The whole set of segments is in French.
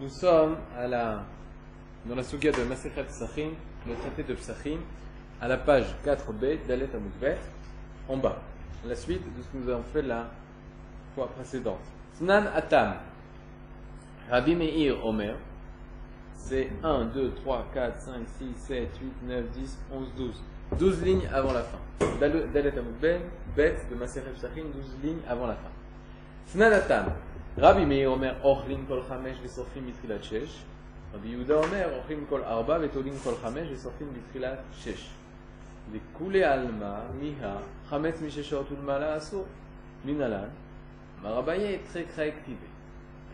Nous sommes dans la Suga de Masechet Psachim, le traité de Psachim, à la page 4b, Dalet Amoudbet, en bas. La suite de ce que nous avons fait la fois précédente. Snan Atam. Rabbi Meir Omer, c'est 1, 2, 3, 4, 5, 6, 7, 8, 9, 10, 11, 12. 12 lignes avant la fin. Dalet Amoudbet, Bet de Masechet Psachim, 12 lignes avant la fin. Snan Atam. רבי מאיר אומר, אוכלים כל חמש ושורפים בתחילת שש. רבי יהודה אומר, אוכלים כל ארבע ותולים כל חמש ושורפים בתחילת שש. וכולי עלמא, מיהה, חמץ משש שעות ולמעלה אסור. מנהלן, אמר אביי, תחק חיי כתיבה.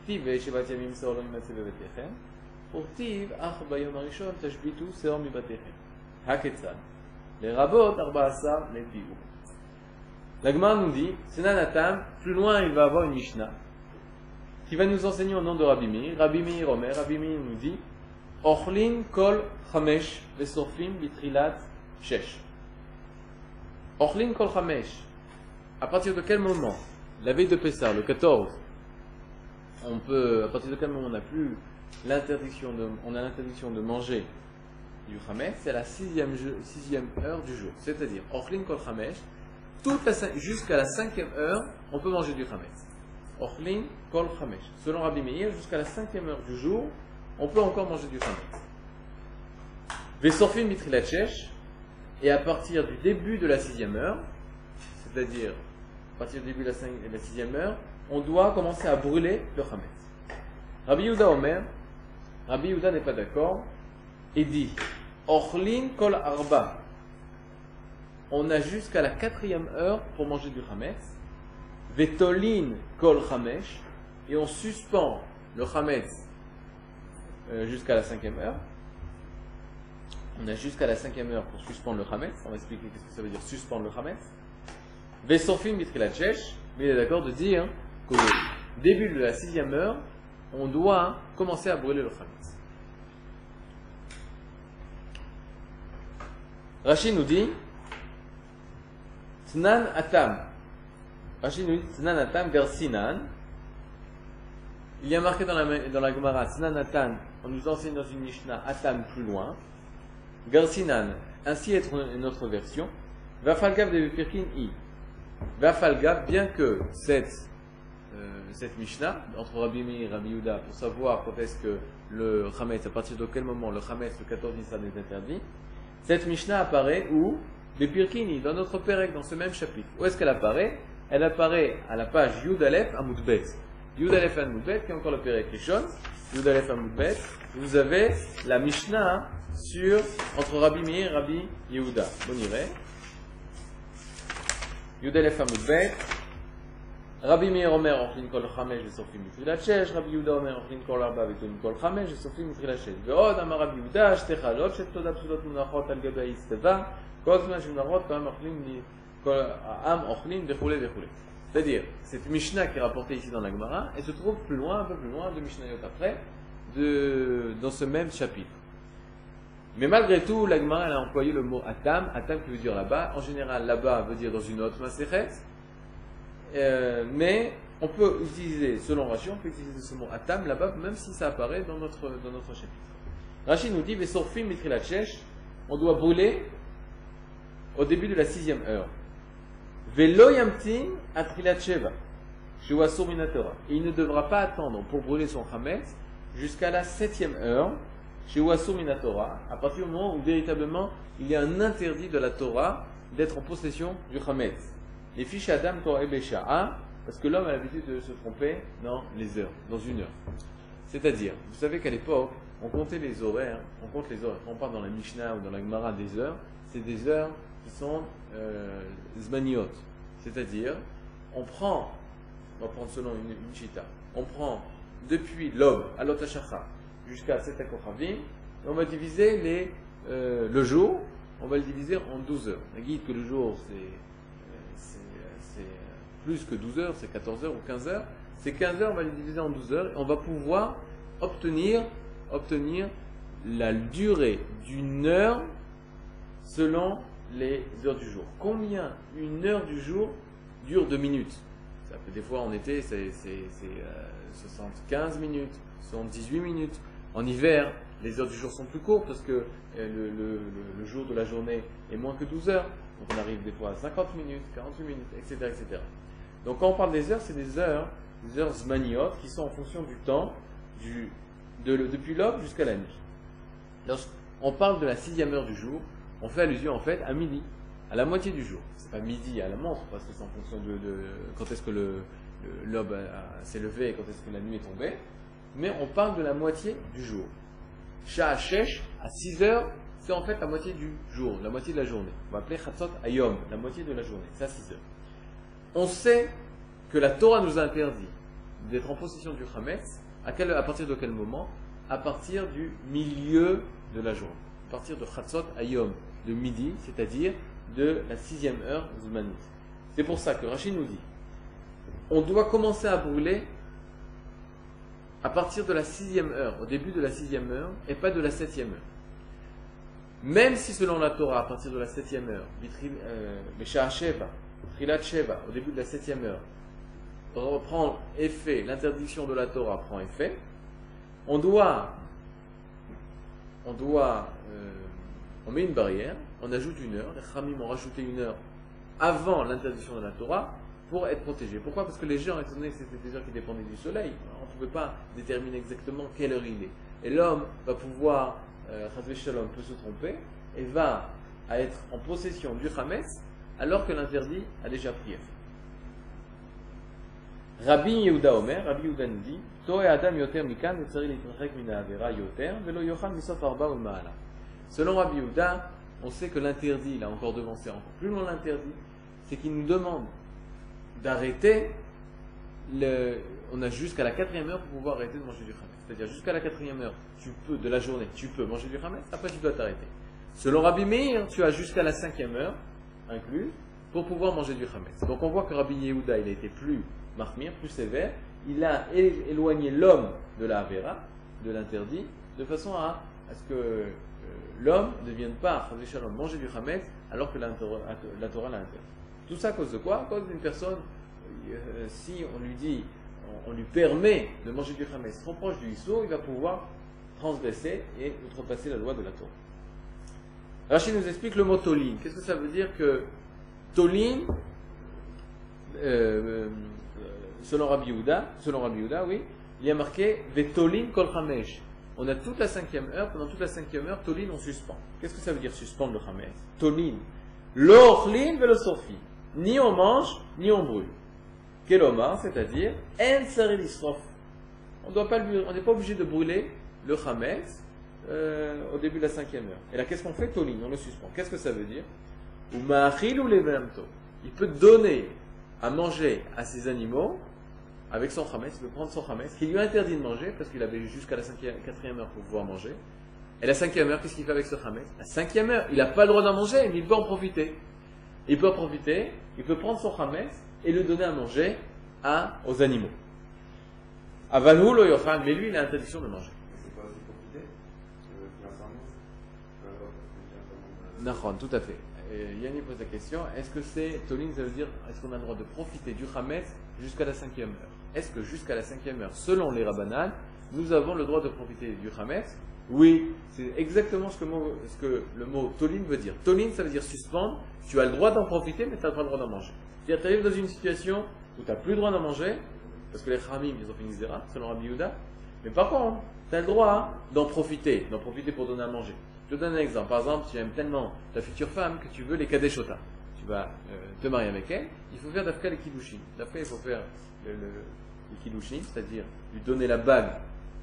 כתיבה שבעת ימים שאור לא יימצא בביתכם, וכתיב, אך ביום הראשון תשביתו שאור מבתיכם. הכיצד? לרבות ארבע עשר. La Gemara nous dit, Senanatam, plus loin une Mishnah qui va nous enseigner au nom de Rabbi Meir. Rabbi Meir Omer, Rabbi Meir nous dit Ochlin kol chamesh vesorfim bitrilat shesh. Ochlin kol chamesh. À partir de quel moment La veille de Pessah, le 14, on peut, à partir de quel moment on n'a plus l'interdiction de, on a l'interdiction de manger du chamesh, c'est la sixième, sixième heure du jour. C'est-à-dire, Ochlin kol chamesh, jusqu'à la cinquième heure, on peut manger du chamesh. Ochlin kol. Selon Rabbi Meir, jusqu'à la cinquième heure du jour, on peut encore manger du chamesh. Vesorfim mitrilachesh, et à partir du début de la sixième heure, c'est-à-dire à partir du début de la sixième heure, on doit commencer à brûler le chametz. Rabbi Yehuda Omer, Rabbi Yehuda n'est pas d'accord, et dit Ochlin kol arba. On a jusqu'à la quatrième heure pour manger du chametz. Vetolin kol chamesh, et on suspend le chametz euh, jusqu'à la cinquième heure. On a jusqu'à la cinquième heure pour suspendre le chametz. On va expliquer ce que ça veut dire suspendre le chametz. Vesofim mitrilachesh, mais il est d'accord de dire qu'au début de la sixième heure, on doit commencer à brûler le chametz. Rachid nous dit Tnan atam. Il y a marqué dans la, dans la on nous enseigne dans une Mishnah atam plus loin. Garsinan, ainsi être une autre version. Vafalgav de Pirkin i. Vafalgav, bien que cette, euh, cette Mishnah, entre Rabbi Meir et Rabbi Yuda, pour savoir quand est-ce que le Hametz, à partir de quel moment le Hametz, le 14 Nissan est interdit, cette Mishnah apparaît où? Les Pirkini, dans notre Pérec, dans ce même chapitre. Où est-ce qu'elle apparaît? Elle apparaît à la page Yud Aleph Amoudbet. Yud Aleph Amoudbet, qui est encore le Pérec Rishon. Yud Aleph Amoudbet. Vous avez la Mishnah sur, entre Rabbi Meir et Rabbi Yehuda. On irait. Yudalef Amoudbet. Rabbi Meir Omer, Ochlin Kol Chamesh, וסופים מתחילת שש, רבי יהודה אומר, אוכלים כל ארבע ותולים כל חמש, וסופים מתחילת שש. ועוד אמר רבי יהודה, שתי חלות של תודה פשוטות מונחות על גבי האצטבה, כל זמן שמונחות, כל העם אוכלים, כל העם אוכלים וכולי וכולי. C'est-à-dire, cette Mishnah qui est rapportée ici dans la Gemara, elle se trouve plus loin, un peu plus loin, de Mishnayot après, de, dans ce même chapitre. Mais malgré tout, la Gemara elle a employé le mot atam, atam qui veut dire là-bas. En général, là-bas veut dire dans une autre masechet. Euh, mais on peut utiliser, selon Rachid, on peut utiliser ce mot atam là-bas, même si ça apparaît dans notre, dans notre chapitre. Rachid nous dit, Vesorfim mitrilachesh, on doit brûler au début de la sixième heure. Velo minatora. Et il ne devra pas attendre pour brûler son chametz jusqu'à la septième heure, chez Wassou Minatora, à partir du moment où véritablement il y a un interdit de la Torah d'être en possession du Hametz. Les fiches Adam Sha'a, parce que l'homme a l'habitude de se tromper dans les heures, dans une heure. C'est-à-dire, vous savez qu'à l'époque, on comptait les horaires, on compte les quand on parle dans la Mishnah ou dans la Gemara des heures, c'est des heures qui sont euh, zmaniot. C'est-à-dire, on prend, on va prendre selon une, une chita, on prend depuis l'aube à l'otashacha, jusqu'à 7 Akochavim, et on va diviser les, euh, le jour, on va le diviser en 12 heures. On guide que le jour, c'est plus que 12 heures, c'est 14 heures ou 15 heures. Ces 15 heures, on va les diviser en 12 heures, et on va pouvoir obtenir, obtenir la durée d'une heure selon les heures du jour. Combien une heure du jour dure 2 minutes? Des fois en été, c'est euh, 75 minutes sont 18 minutes. En hiver, les heures du jour sont plus courtes parce que euh, le, jour de la journée est moins que 12 heures. Donc on arrive des fois à 50 minutes, 48 minutes, etc. etc. Donc quand on parle des heures, c'est des heures, des heures zmaniotes qui sont en fonction du temps, depuis l'aube jusqu'à la nuit. Lorsqu'on parle de la sixième heure du jour, on fait allusion en fait à midi, à la moitié du jour. C'est pas midi à la montre parce que c'est en fonction de, quand est-ce que le- l'aube s'est levée et quand est-ce que la nuit est tombée. Mais on parle de la moitié du jour. Shah Shesh, à 6 heures, c'est en fait la moitié du jour, la moitié de la journée. On va appeler Chatzot Ayom, la moitié de la journée. C'est à 6 heures. On sait que la Torah nous a interdit d'être en possession du Hametz. À, partir de quel moment? À partir du milieu de la journée. À partir de Chatzot Ayom, de midi, c'est-à-dire de la sixième heure Zmanit. C'est pour ça que Rachid nous dit on doit commencer à brûler à partir de la sixième heure, au début de la sixième heure, et pas de la septième heure. Même si selon la Torah, à partir de la septième heure, euh, au début de la septième heure, reprend effet, l'interdiction de la Torah prend effet, on doit, on doit, euh, on met une barrière, on ajoute une heure, les Khamim ont rajouté une heure avant l'interdiction de la Torah pour être protégé. Pourquoi? Parce que les gens, étant donné que c'était des heures qui dépendaient du soleil, on ne pouvait pas déterminer exactement quelle heure il est. Et l'homme va pouvoir, euh, Shalom peut se tromper et va être en possession du Hametz alors que l'interdit a déjà effet. Rabbi Yehuda Omer, Rabbi Yehuda nous dit, Toé Adam Yoter Mikan, Yoter, Velo Yocham Misof Arba Maala. Selon Rabbi Yehuda, on sait que l'interdit, il a encore devancé encore plus loin l'interdit, c'est qu'il nous demande d'arrêter on a jusqu'à la quatrième heure pour pouvoir arrêter de manger du Hametz. C'est-à-dire jusqu'à la quatrième heure, de la journée, tu peux manger du Hametz, après tu dois t'arrêter. Selon Rabbi Meir, tu as jusqu'à la cinquième heure, inclus, pour pouvoir manger du Hametz. Donc on voit que Rabbi Yehuda, il a été plus marmire, plus sévère, il a éloigné l'homme de la Avera, de l'interdit, de façon à, ce que l'homme ne vienne pas, Shalom, manger du Hametz, alors que la Torah la Torah l'a interdit. Tout ça à cause de quoi? À cause d'une personne, euh, si on lui dit, on, lui permet de manger du Hametz trop proche du Issou, il va pouvoir transgresser et outrepasser la loi de la Torah. Rachid nous explique le mot tolin. Qu'est-ce que ça veut dire que tolin, euh, euh, selon Rabbi Yehuda, selon Rabbi oui, il y a marqué vetolin kol chamesh. On a toute la cinquième heure, pendant toute la cinquième heure, tolin on suspend. Qu'est-ce que ça veut dire suspendre le chametz Tolin. L'ochlin velo sofi. Ni on mange, ni on brûle. Keloma, c'est-à-dire, en doit on n'est pas obligé de brûler le chametz euh, au début de la cinquième heure. Et là, qu'est-ce qu'on fait? Tolin, on le suspend. Qu'est-ce que ça veut dire? Ou ou. Il peut donner à manger à ses animaux avec son chametz, il peut prendre son chametz, qui lui interdit de manger parce qu'il avait jusqu'à la cinquième, quatrième heure pour pouvoir manger. Et la cinquième heure, qu'est-ce qu'il fait avec ce chametz La cinquième heure, il n'a pas le droit d'en manger, mais il peut en profiter. Il peut en profiter, il peut prendre son chametz et le donner à manger à, aux animaux. Avalhu lo yochal, mais lui, il a l'interdiction de manger. Euh, Nahon, tout à fait. Et Yannick pose la question, est-ce que c'est, Tolin, ça veut dire, est-ce qu'on a le droit de profiter du Hametz jusqu'à la cinquième heure? Est-ce que jusqu'à la cinquième heure, selon les rabbanan, nous avons le droit de profiter du Hametz? Oui, c'est exactement ce que, le mot Tolin veut dire. Tolin, ça veut dire suspendre, tu as le droit d'en profiter, mais tu n'as pas le droit d'en manger. C'est-à-dire, tu arrives dans une situation où tu n'as plus le droit d'en manger, parce que les Khamim, ils ont fait une zéra, selon Rabbi Yehuda, mais par contre, tu as le droit d'en profiter, d'en profiter pour donner à manger. Je te donne un exemple. Par exemple, tu aimes tellement ta future femme que tu veux les kadeshota. Tu vas euh, te marier avec elle. Il faut faire d'Afka les kiddushin. D'après, il faut faire le, le, les kiddushin, c'est-à-dire lui donner la bague.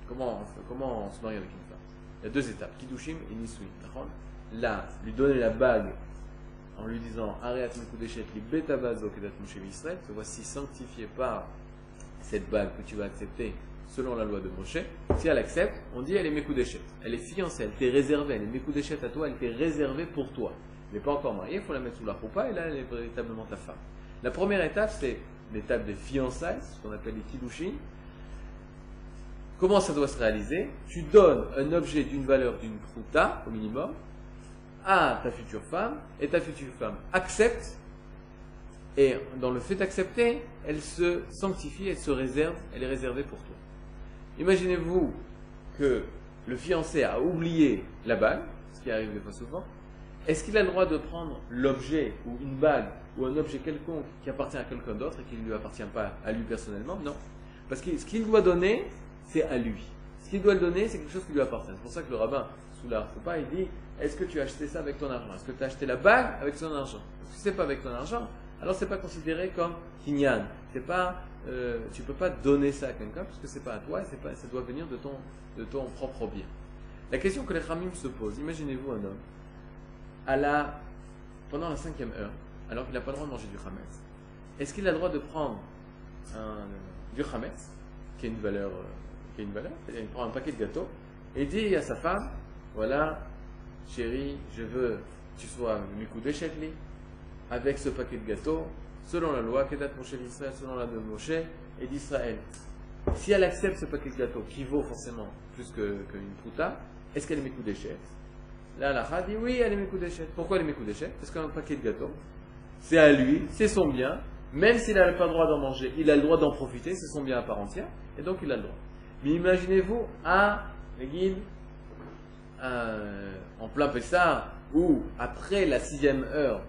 Comment, on- comment on se marie avec une femme? Il y a deux étapes, kiddushin et nisui. Là, lui donner la bague en lui disant Areat mekudeshet li betabazo kedat Israël, te voici sanctifié par cette bague que tu vas accepter selon la loi de Moshe, si elle accepte, on dit elle est Mekudeshet. Elle est fiancée, elle t'est réservée, elle est Mekudeshet à toi, elle t'est réservée pour toi. Elle n'est pas encore mariée, il faut la mettre sous la roupa et là elle est véritablement ta femme. La première étape, c'est l'étape des fiançailles, ce qu'on appelle les kiddushin. Comment ça doit se réaliser? Tu donnes un objet d'une valeur d'une prouta, au minimum, à ta future femme, et ta future femme accepte et dans le fait d'accepter, elle se sanctifie, elle se réserve, elle est réservée pour toi. Imaginez-vous que le fiancé a oublié la bague, ce qui arrive des fois souvent. Est-ce qu'il a le droit de prendre l'objet ou une bague ou un objet quelconque qui appartient à quelqu'un d'autre et qui ne lui appartient pas à lui personnellement? Non. Parce que ce qu'il doit donner, c'est à lui. Ce qu'il doit le donner, c'est quelque chose qui lui appartient. C'est pour ça que le rabbin, sous l'art pas, il dit Est-ce que tu as acheté ça avec ton argent? Est-ce que tu as acheté la bague avec ton argent? Si c'est pas avec ton argent, alors c'est pas considéré comme kinyan. C'est pas, euh, tu peux pas donner ça à quelqu'un parce que c'est pas à toi, ça doit venir de ton, propre bien. La question que les Khamim se posent, imaginez-vous un homme, à la, pendant la cinquième heure, alors qu'il n'a pas le droit de manger du Hametz, est-ce qu'il a le droit de prendre du Hametz, qui a une valeur, euh, qui a une valeur, il prend un paquet de gâteaux, et dit à sa femme, voilà, chérie, je veux que tu sois Mikou Chetli, avec ce paquet de gâteaux, selon la loi, Kedat Moshe d'Israël, selon la de Moshe et d'Israël. Si elle accepte ce paquet de gâteaux, qui vaut forcément plus qu'une que est-ce qu'elle est Mikou Là, la dit oui, elle est Mikou Pourquoi elle est Mikou Parce qu'un paquet de gâteaux, c'est à lui, c'est son bien, même s'il n'a pas le droit d'en manger, il a le droit d'en profiter, c'est son bien à part entière, et donc il a le droit. Mais imaginez-vous à guides, euh, en plein Pessah, ou après la sixième heure,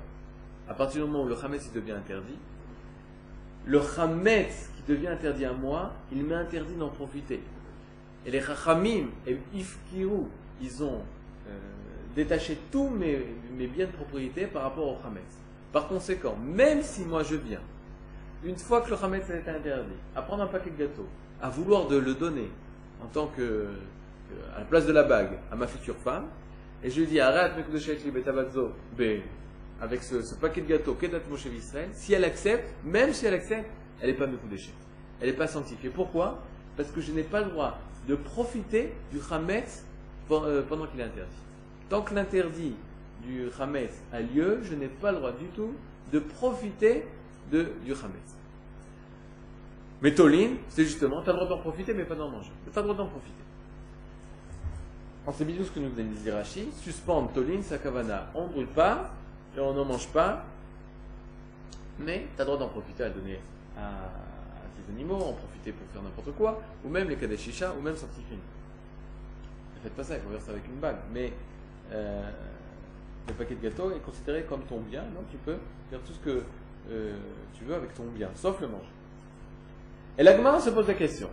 à partir du moment où le Hametz devient interdit, le Hametz qui devient interdit à moi, il m'est interdit d'en profiter. Et les Chachamim et Ifkiru, ils ont euh, détaché tous mes, biens de propriété par rapport au Hametz. Par conséquent, même si moi je viens, une fois que le Hametz été interdit, à prendre un paquet de gâteaux, à vouloir de le donner en tant que, à la place de la bague à ma future femme, et je lui dis arrête ben, avec ce, paquet de gâteaux Kedat Moshe Israël, si elle accepte, même si elle accepte, elle n'est pas déchets. Elle n'est pas sanctifiée. Pourquoi? Parce que je n'ai pas le droit de profiter du Hametz euh, pendant qu'il est interdit. Tant que l'interdit du Hametz a lieu, je n'ai pas le droit du tout de profiter de, du Hametz. Mais Tolin, c'est justement, tu as le droit d'en profiter, mais pas d'en manger. Tu as le droit d'en profiter. En c'est ce que nous dit Rashi, suspendre Tolin, Sakavana. On ne brûle pas, et on n'en mange pas, mais tu as le droit d'en profiter à donner à, tes animaux, en profiter pour faire n'importe quoi, ou même les kadeshisha, ou même sanctifier. Ne faites pas ça, il faut faire ça avec une bague. Mais euh, le paquet de gâteau est considéré comme ton bien, donc tu peux faire tout ce que euh, tu veux avec ton bien, sauf le manger. Et l'agma se pose la question.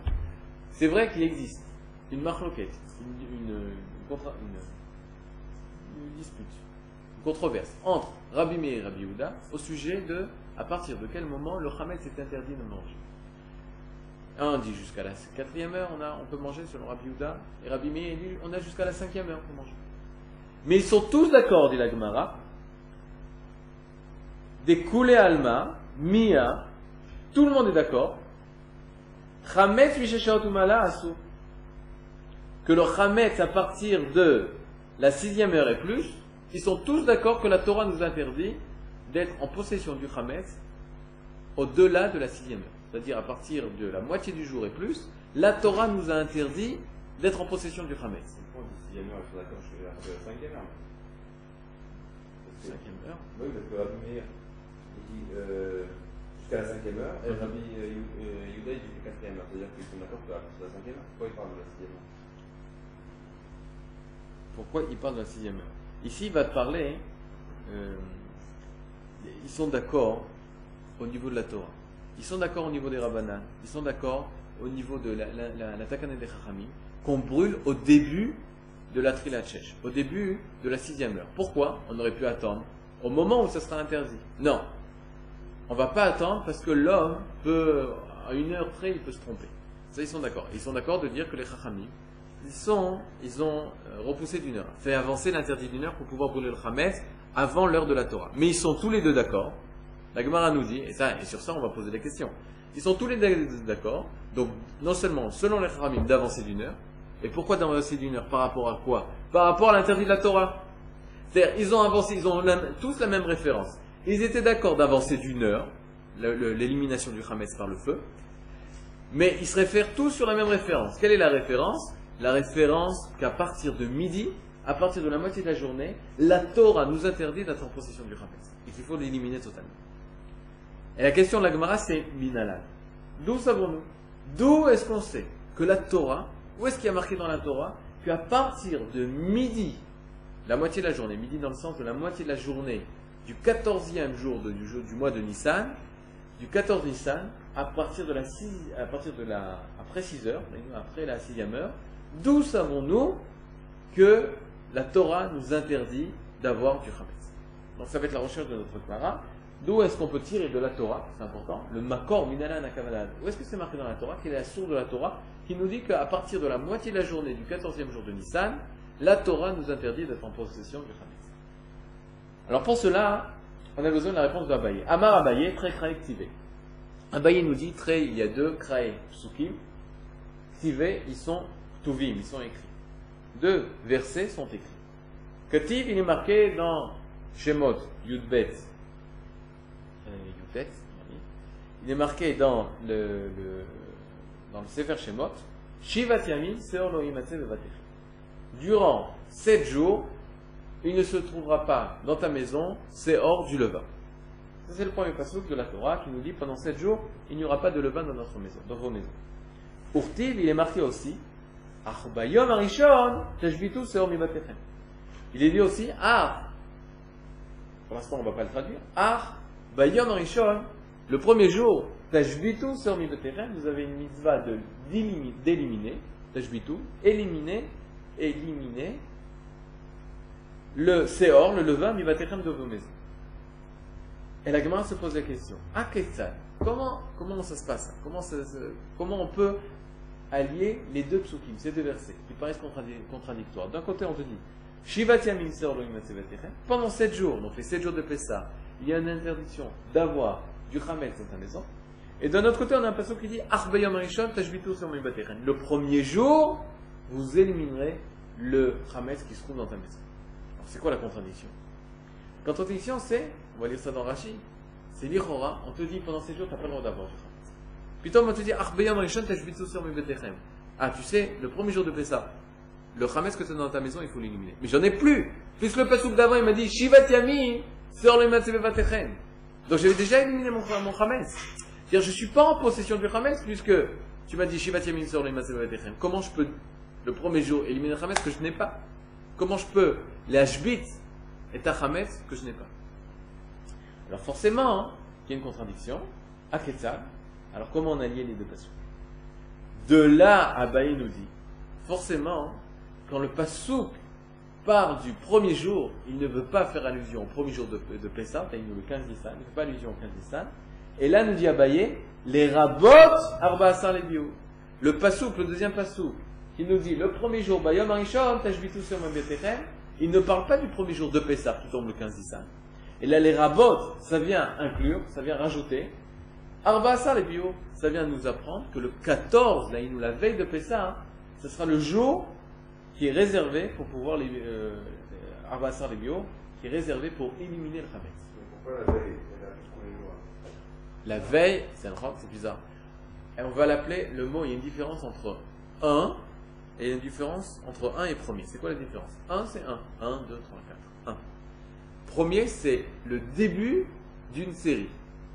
C'est vrai qu'il existe une marloquette, une, une, une, dispute, une controverse entre Rabbi Meir et Rabbi Yehuda au sujet de à partir de quel moment le Hametz est interdit de manger. Un dit jusqu'à la quatrième heure, on, a, on peut manger selon Rabbi Yehuda, et Rabbi Meir dit on a jusqu'à la cinquième heure pour manger. Mais ils sont tous d'accord, dit la Gemara, des Koulé Alma, Mia, tout le monde est d'accord, que le Chametz à partir de la sixième heure et plus, ils sont tous d'accord que la Torah nous interdit d'être en possession du Chametz au-delà de la sixième heure. C'est-à-dire à partir de la moitié du jour et plus, la Torah nous a interdit d'être en possession du. Sixième heure, d'accord, la cinquième heure. Cinquième heure Oui, parce que Rabbi Meir, il dit euh, jusqu'à la cinquième heure, et Rabbi euh, euh, Yuda, il dit la quatrième heure. C'est-à-dire qu'ils sont d'accord c'est la cinquième heure. Pourquoi il parle de la sixième heure? Pourquoi il parle de la sixième heure? Ici, il va te parler. Euh, ils sont d'accord au niveau de la Torah. Ils sont d'accord au niveau des Rabbanan. Ils sont d'accord au niveau de la, des Chachamim qu'on brûle au début de la Trilachech, au début de la sixième heure. Pourquoi? On aurait pu attendre au moment où ça sera interdit. Non. On va pas attendre parce que l'homme peut, à une heure près, il peut se tromper. Ça, ils sont d'accord. Ils sont d'accord de dire que les Chachamim, ils, sont, ils ont euh, repoussé d'une heure, fait avancer l'interdit d'une heure pour pouvoir brûler le Hametz avant l'heure de la Torah. Mais ils sont tous les deux d'accord. La Gemara nous dit, et, ça, et sur ça on va poser des questions. Ils sont tous les deux d'accord. Donc, non seulement, selon les Haramim, d'avancer d'une heure. Et pourquoi d'avancer d'une heure Par rapport à quoi? Par rapport à l'interdit de la Torah. C'est-à-dire, ils ont avancé, ils ont tous la même référence. Ils étaient d'accord d'avancer d'une heure, l'élimination du Hametz par le feu. Mais ils se réfèrent tous sur la même référence. Quelle est la référence? La référence qu'à partir de midi, à partir de la moitié de la journée, la Torah nous interdit d'être en possession du Hametz. Et qu'il faut l'éliminer totalement. Et la question de la Gemara, c'est Minalal. D'où savons-nous? D'où est-ce qu'on sait que la Torah, où est-ce qu'il y a marqué dans la Torah qu'à partir de midi, la moitié de la journée, midi dans le sens de la moitié de la journée du 14e jour du, du mois de Nissan, du 14 Nissan, à partir de la 6, à partir de la, après 6 heures, après la 6e heure, d'où savons-nous que la Torah nous interdit d'avoir du Hametz Donc ça va être la recherche de notre Clara. D'où est-ce qu'on peut tirer de la Torah, c'est important, le Makor Minala Nakavalad. Où est-ce que c'est marqué dans la Torah? Quelle est la source de la Torah? Qui nous dit qu'à partir de la moitié de la journée du 14e jour de Nissan, la Torah nous interdit d'être en possession du Hametz. Alors pour cela, on a besoin de la réponse d'Abaye. Amar Abaye, très kraï ktivé. Abaye nous dit, très, il y a deux kraï psukim. Ktivé, ils sont tuvim, ils sont écrits. Deux versets sont écrits. Ketiv, il est marqué dans Shemot, Yudbet, euh, il est marqué dans le, le dans le Sefer Shemot, Shivat Seor Durant sept jours, il ne se trouvera pas dans ta maison c'est hors du levain. Ça, c'est le premier passage de la Torah qui nous dit pendant sept jours, il n'y aura pas de levain dans notre maison, dans vos maisons. Urtiv, il est marqué aussi, il est dit aussi, ah, pour l'instant on ne va pas le traduire, ah, bayom arishon, le premier jour, sur vous avez une mitzvah d'éliminer, tashbitu, éliminer, éliminer le Seor, le levain, mivatechem de vos maisons. Et la Gemara se pose la question, à comment, comment ça se passe? Comment, comment on peut allier les deux psukim, ces deux versets, qui paraissent contradictoires D'un côté, on te dit, pendant sept jours, donc les sept jours de Pessah, il y a une interdiction d'avoir du Hametz dans ta maison. Et d'un autre côté, on a un passage qui dit, Le premier jour, vous éliminerez le Hametz qui se trouve dans ta maison. C'est quoi la contradiction? La contradiction, c'est, on va lire ça dans Rashi, c'est l'Ichora, on te dit pendant ces jours, tu n'as pas le droit d'avoir du Hametz. Puis on te dit, Ah, tu sais, le premier jour de Pessah, le Hametz que tu as dans ta maison, il faut l'éliminer. Mais j'en ai plus Puisque le Pessouk d'avant, il m'a dit, Shivat Yami, sors le Donc j'avais déjà éliminé mon, mon. C'est-à-dire, je ne suis pas en possession du Hametz, puisque tu m'as dit, Shivat Yami, sors le Comment je peux, le premier jour, éliminer le Hametz que je n'ai pas? Comment je peux les Hashbit et Tachametz que je n'ai pas? Alors forcément, hein, il y a une contradiction. À alors comment on a lié les deux passions? De là, Abaye nous dit, forcément, quand le pasouk part du premier jour, il ne veut pas faire allusion au premier jour de, de Pessah, le 15 Nissan, il ne fait pas allusion au 15 Nissan. Et là, nous dit Abaye, les rabot arba les bio. Le pasouk, le deuxième pasouk, qui nous dit le premier jour, Bayom Arishon, sur il ne parle pas du premier jour de Pessah qui tombe le 15 Nissan. Et là, les rabots, ça vient inclure, ça vient rajouter. Arba les bio, ça vient nous apprendre que le 14, là, il nous la veille de Pessah, ce sera le jour qui est réservé pour pouvoir les euh, les bio, qui est réservé pour éliminer le Hametz. Pourquoi la veille? La veille, c'est un c'est bizarre. Et on va l'appeler, le mot, il y a une différence entre 1 et il y a une différence entre 1 et premier. C'est quoi la différence? 1, c'est 1. 1, 2, 3, 4. 1. Premier, c'est le début d'une série.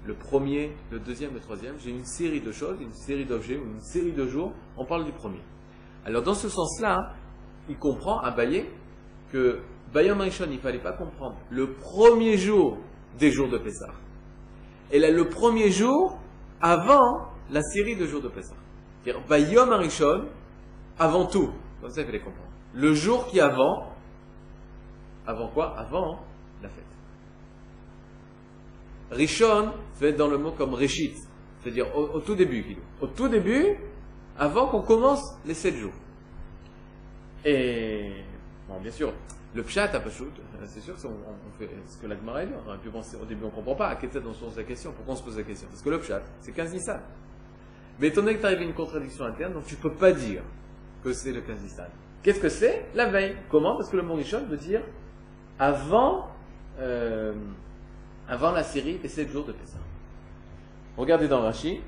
Le premier, le deuxième, le troisième. J'ai une série de choses, une série d'objets une série de jours. On parle du premier. Alors, dans ce sens-là, il comprend, à Bayer, que Bayam Rishon, il ne fallait pas comprendre le premier jour des jours de Pessah. Et là, le premier jour avant la série de jours de Pessah. C'est-à-dire, Bayom avant tout. Comme ça, il fallait comprendre. Le jour qui avant, avant quoi? Avant la fête. Rishon fait dans le mot comme Rishit, c'est-à-dire au, tout début. Au tout début, avant qu'on commence les sept jours. Et, bon, bien sûr, le pshat à c'est sûr que on, fait ce que la Gemara dit. Penser au début, on ne comprend pas à quel on se pose la question, pourquoi on se pose la question? Parce que le pshat, c'est 15 Nissan. Mais étant donné que tu arrives à une contradiction interne, donc tu ne peux pas dire que c'est le Kazistan. Qu'est-ce que c'est? La veille. Comment? Parce que le mot Rishon veut dire avant, euh, avant la série des 7 jours de Pessah. Regardez dans Rashi.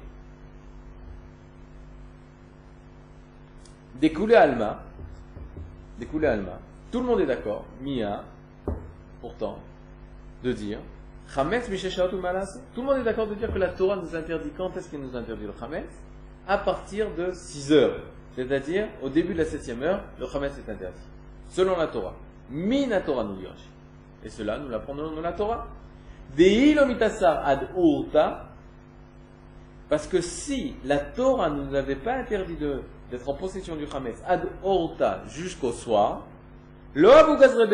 Découlé Alma. Découlé Alma. Tout le monde est d'accord, Mia, pourtant, de dire Tout le monde est d'accord de dire que la Torah nous interdit quand est-ce qu'elle nous interdit le Chametz? À partir de 6 heures. C'est-à-dire, au début de la septième heure, le Hametz est interdit. Selon la Torah. Mina Torah nous dit Rashi. Et cela, nous l'apprenons dans la Torah. Ad urta. Parce que si la Torah ne nous avait pas interdit d'être en possession du Hametz ad urta jusqu'au soir, Gazrebe,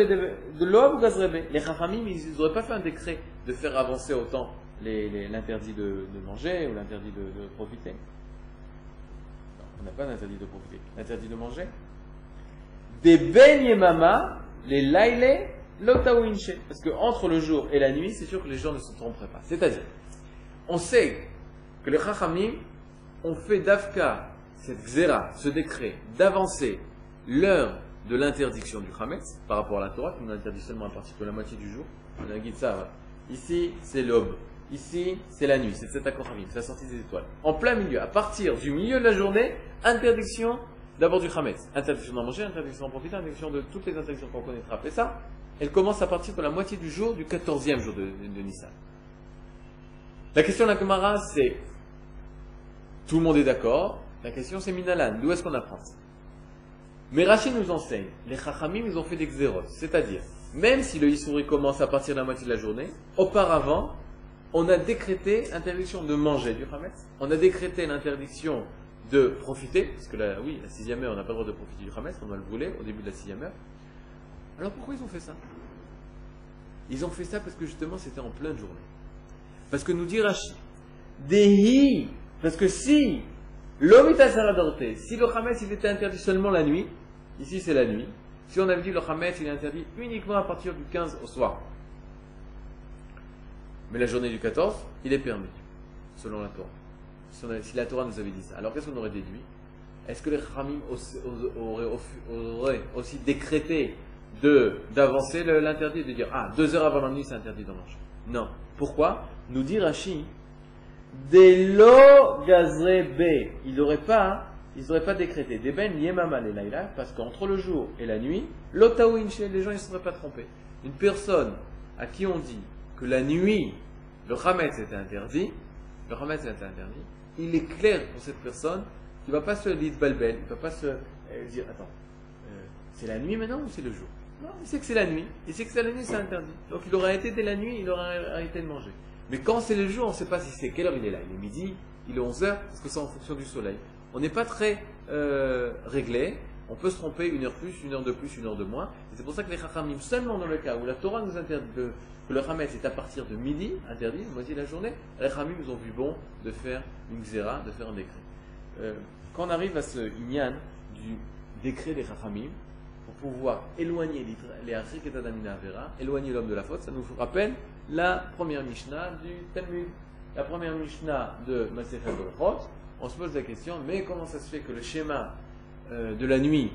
les Chachamim, ils n'auraient pas fait un décret de faire avancer autant l'interdit de, manger ou l'interdit de, profiter. On n'a pas d'interdit de profiter, l'interdit de manger. Des Ben Yemama, les Laile. Parce que entre le jour et la nuit, c'est sûr que les gens ne se tromperaient pas. C'est-à-dire, on sait que les Chachamim ont fait d'Afka, cette Xéra, ce décret, d'avancer l'heure de l'interdiction du Hametz par rapport à la Torah, qui nous interdit seulement à partir de la moitié du jour. On a dit ça. Ici, c'est l'aube. Ici, c'est la nuit. C'est cet accord c'est la sortie des étoiles. En plein milieu, à partir du milieu de la journée, interdiction d'abord du Hametz. Interdiction d'en manger, interdiction d'en profiter, interdiction de toutes les interdictions qu'on connaîtra après ça. Elle commence à partir de la moitié du jour, du 14e jour de, de, Nissan. La question de la Gemara, c'est tout le monde est d'accord. La question, c'est Minalan. D'où est-ce qu'on apprend ça? Mais Rachid nous enseigne, les Chachamim, ils ont fait des xéros. C'est-à-dire, même si le Issouri commence à partir de la moitié de la journée, auparavant, on a décrété interdiction de manger du Hametz. On a décrété l'interdiction de profiter, parce que là, oui, la sixième heure, on n'a pas le droit de profiter du Hametz, on doit le brûler au début de la sixième heure. Alors pourquoi ils ont fait ça? Ils ont fait ça parce que justement c'était en pleine journée. Parce que nous dit Rachid, Dehi, parce que si l'omita saradorte, si le Hametz il était interdit seulement la nuit, ici c'est la nuit, si on avait dit le Hametz il est interdit uniquement à partir du 15 au soir, mais la journée du 14, il est permis, selon la Torah. Si, si la Torah nous avait dit ça, alors qu'est-ce qu'on aurait déduit? Est-ce que les Khamim auraient, aussi décrété d'avancer l'interdit, de dire ah deux heures avant la nuit c'est interdit d'en manger Non. Pourquoi? Nous dit Rashi, des lo gazrebe, ils n'auraient pas, ils n'auraient pas décrété. Des ben yemama les laïla, parce qu'entre le jour et la nuit, l'otaouinche, les gens ils ne seraient pas trompés. Une personne à qui on dit que la nuit, le Hametz est interdit, le Hametz est interdit, il est clair pour cette personne qu'il ne va pas se il ne va pas se euh, dire, attends, euh, c'est la nuit maintenant ou c'est le jour? Non, il sait que c'est la nuit, il sait que c'est la nuit, c'est interdit. Donc il aurait arrêté dès la nuit, il aurait arrêté de manger. Mais quand c'est le jour, on ne sait pas si c'est quelle heure il est là. Il est midi, il est 11 heures, parce que c'est en fonction du soleil. On n'est pas très euh, réglé. On peut se tromper une heure plus, une heure de plus, une heure de moins. C'est pour ça que les Chachamim, seulement dans le cas où la Torah nous interdit que le Hametz est à partir de midi, interdit, moitié de la journée, les Chachamim nous ont vu bon de faire une xéra, de faire un décret. Euh, quand on arrive à ce Inyan du décret des Chachamim, pouvoir éloigner les- Avera, éloigner l'homme de la faute, ça nous rappelle la première Mishnah du Talmud. La première Mishnah de Masechet Berachot, on se pose la question, mais comment ça se fait que le schéma euh, de la nuit,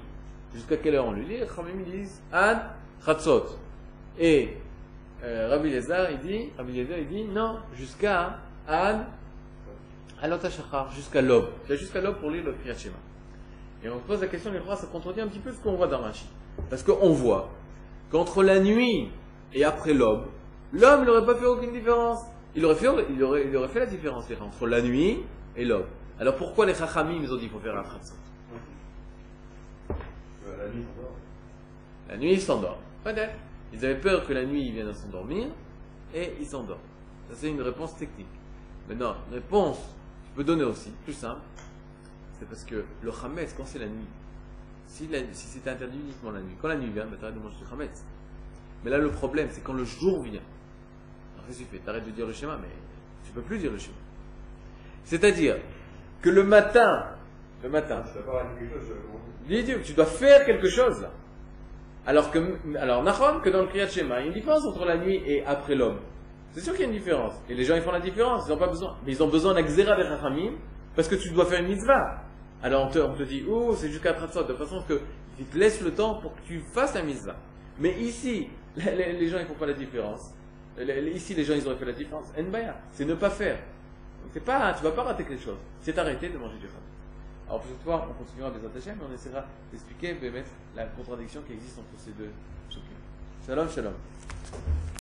jusqu'à quelle heure on le lit Les Chachamim Ad Chatzot. Et euh, Rabbi Lézar, il dit, Rabbi Lézar, il dit non, jusqu'à Ad Alot jusqu'à l'aube. C'est jusqu'à l'aube pour lire le Kriyat Shema. Et on se pose la question, les frères, ça contredit un petit peu ce qu'on voit dans Rashi. Parce qu'on voit qu'entre la nuit et après l'aube, l'homme n'aurait pas fait aucune différence. Il aurait fait, il aurait, il aurait fait la différence les entre la nuit et l'aube. Alors pourquoi les Chachamim ils ont dit qu'il faut faire la Khatsot Euh, La nuit. La ils s'endorment. Peut-être. Ils avaient peur que la nuit, ils viennent à s'endormir et ils s'endorment. Ça, c'est une réponse technique. Maintenant, réponse tu peux donner aussi, plus simple, c'est parce que le Hametz, quand c'est la nuit, si, si c'était interdit uniquement la nuit, quand la nuit vient, ben, t'arrêtes de manger du Hametz. Mais là, le problème, c'est quand le jour vient. Alors, qu'est-ce que tu fais T'arrêtes de dire le schéma, mais tu peux plus dire le schéma. C'est-à-dire que le matin, le matin, dois quelque chose, tu dois faire quelque chose là. Alors que, alors, que dans le Kriyat Shema, il y a une différence entre la nuit et après l'homme. C'est sûr qu'il y a une différence. Et les gens, ils font la différence. Ils n'ont pas besoin. Mais ils ont besoin d'un Xéra des Chachamim parce que tu dois faire une mitzvah. Alors on te, on te dit, oh, c'est jusqu'à 30 de façon que il te laisse le temps pour que tu fasses la mitzvah. Mais ici, les, gens, ils font pas la différence. Ici, les gens, ils auraient fait la différence. Enbaya, c'est ne pas faire. C'est pas, tu vas pas rater quelque chose. C'est arrêter de manger du Hametz. Alors pour cette fois, on continuera à les attacher, mais on essaiera d'expliquer, de mettre la contradiction qui existe entre ces deux chacune. Shalom, shalom.